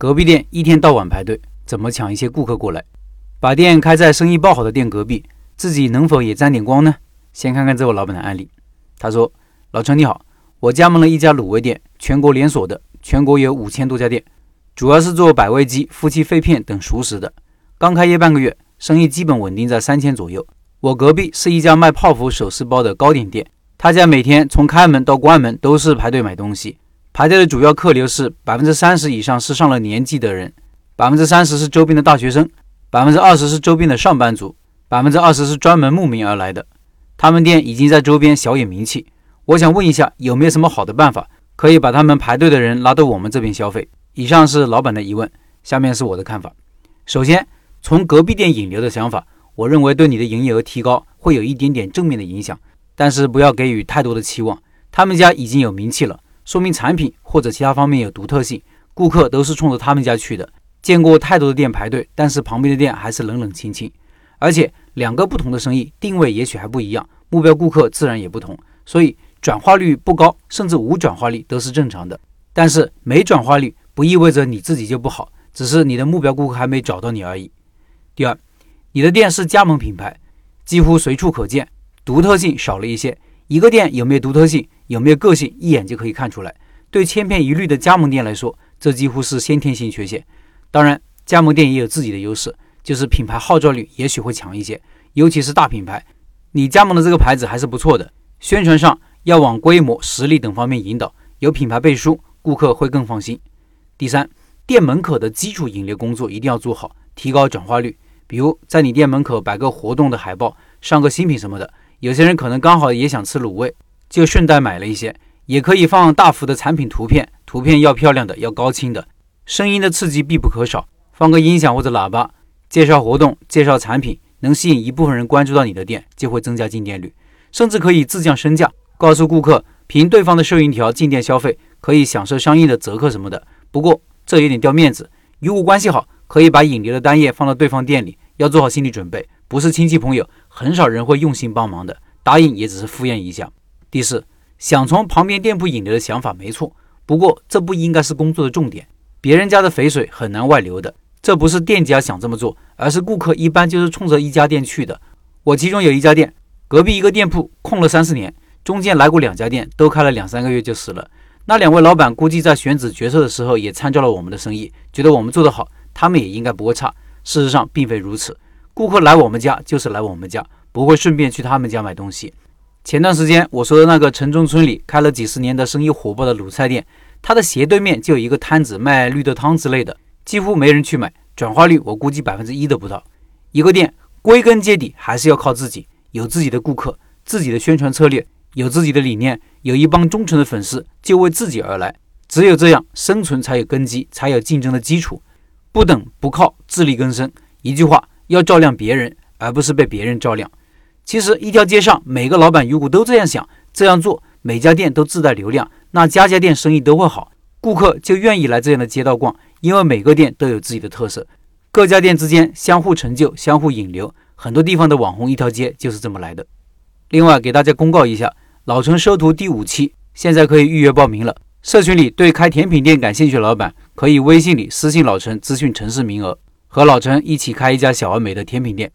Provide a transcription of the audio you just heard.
隔壁店一天到晚排队，怎么抢一些顾客过来？把店开在生意爆好的店隔壁，自己能否也沾点光呢？先看看这位老板的案例。他说：“老陈你好，我加盟了一家卤味店，全国连锁的，全国有五千多家店，主要是做百味鸡、夫妻肺片等熟食的。刚开业半个月，生意基本稳定在三千左右。我隔壁是一家卖泡芙手撕包的糕点店。”他家每天从开门到关门都是排队买东西，排队的主要客流是百分之三十以上是上了年纪的人，百分之三十是周边的大学生，百分之二十是周边的上班族，百分之二十是专门慕名而来的。他们店已经在周边小有名气，我想问一下，有没有什么好的办法可以把他们排队的人拉到我们这边消费？以上是老板的疑问，下面是我的看法。首先，从隔壁店引流的想法，我认为对你的营业额提高会有一点点正面的影响。但是不要给予太多的期望，他们家已经有名气了，说明产品或者其他方面有独特性，顾客都是冲着他们家去的。见过太多的店排队，但是旁边的店还是冷冷清清。而且两个不同的生意定位也许还不一样，目标顾客自然也不同，所以转化率不高，甚至无转化率都是正常的。但是没转化率不意味着你自己就不好，只是你的目标顾客还没找到你而已。第二，你的店是加盟品牌，几乎随处可见。独特性少了一些，一个店有没有独特性，有没有个性，一眼就可以看出来。对千篇一律的加盟店来说，这几乎是先天性缺陷。当然，加盟店也有自己的优势，就是品牌号召力也许会强一些，尤其是大品牌。你加盟的这个牌子还是不错的，宣传上要往规模、实力等方面引导，有品牌背书，顾客会更放心。第三，店门口的基础引流工作一定要做好，提高转化率。比如在你店门口摆个活动的海报，上个新品什么的。有些人可能刚好也想吃卤味，就顺带买了一些，也可以放大幅的产品图片，图片要漂亮的，要高清的，声音的刺激必不可少，放个音响或者喇叭，介绍活动，介绍产品，能吸引一部分人关注到你的店，就会增加进店率，甚至可以自降身价，告诉顾客凭对方的收银条进店消费，可以享受相应的折扣什么的。不过这有点掉面子，如果关系好，可以把引流的单页放到对方店里，要做好心理准备。不是亲戚朋友，很少人会用心帮忙的，答应也只是敷衍一下。第四，想从旁边店铺引流的想法没错，不过这不应该是工作的重点。别人家的肥水很难外流的，这不是店家想这么做，而是顾客一般就是冲着一家店去的。我其中有一家店，隔壁一个店铺空了三四年，中间来过两家店，都开了两三个月就死了。那两位老板估计在选址决策的时候也参照了我们的生意，觉得我们做得好，他们也应该不会差。事实上并非如此。顾客来我们家就是来我们家，不会顺便去他们家买东西。前段时间我说的那个城中村里开了几十年的生意火爆的卤菜店，它的斜对面就有一个摊子卖绿豆汤之类的，几乎没人去买，转化率我估计百分之一都不到。一个店归根结底还是要靠自己，有自己的顾客，自己的宣传策略，有自己的理念，有一帮忠诚的粉丝，就为自己而来。只有这样，生存才有根基，才有竞争的基础。不等不靠，自力更生。一句话。要照亮别人，而不是被别人照亮。其实，一条街上每个老板如果都这样想、这样做，每家店都自带流量，那家家店生意都会好，顾客就愿意来这样的街道逛。因为每个店都有自己的特色，各家店之间相互成就、相互引流。很多地方的网红一条街就是这么来的。另外，给大家公告一下，老陈收徒第五期现在可以预约报名了。社群里对开甜品店感兴趣的老板，可以微信里私信老陈咨询城市名额。和老陈一起开一家小而美的甜品店。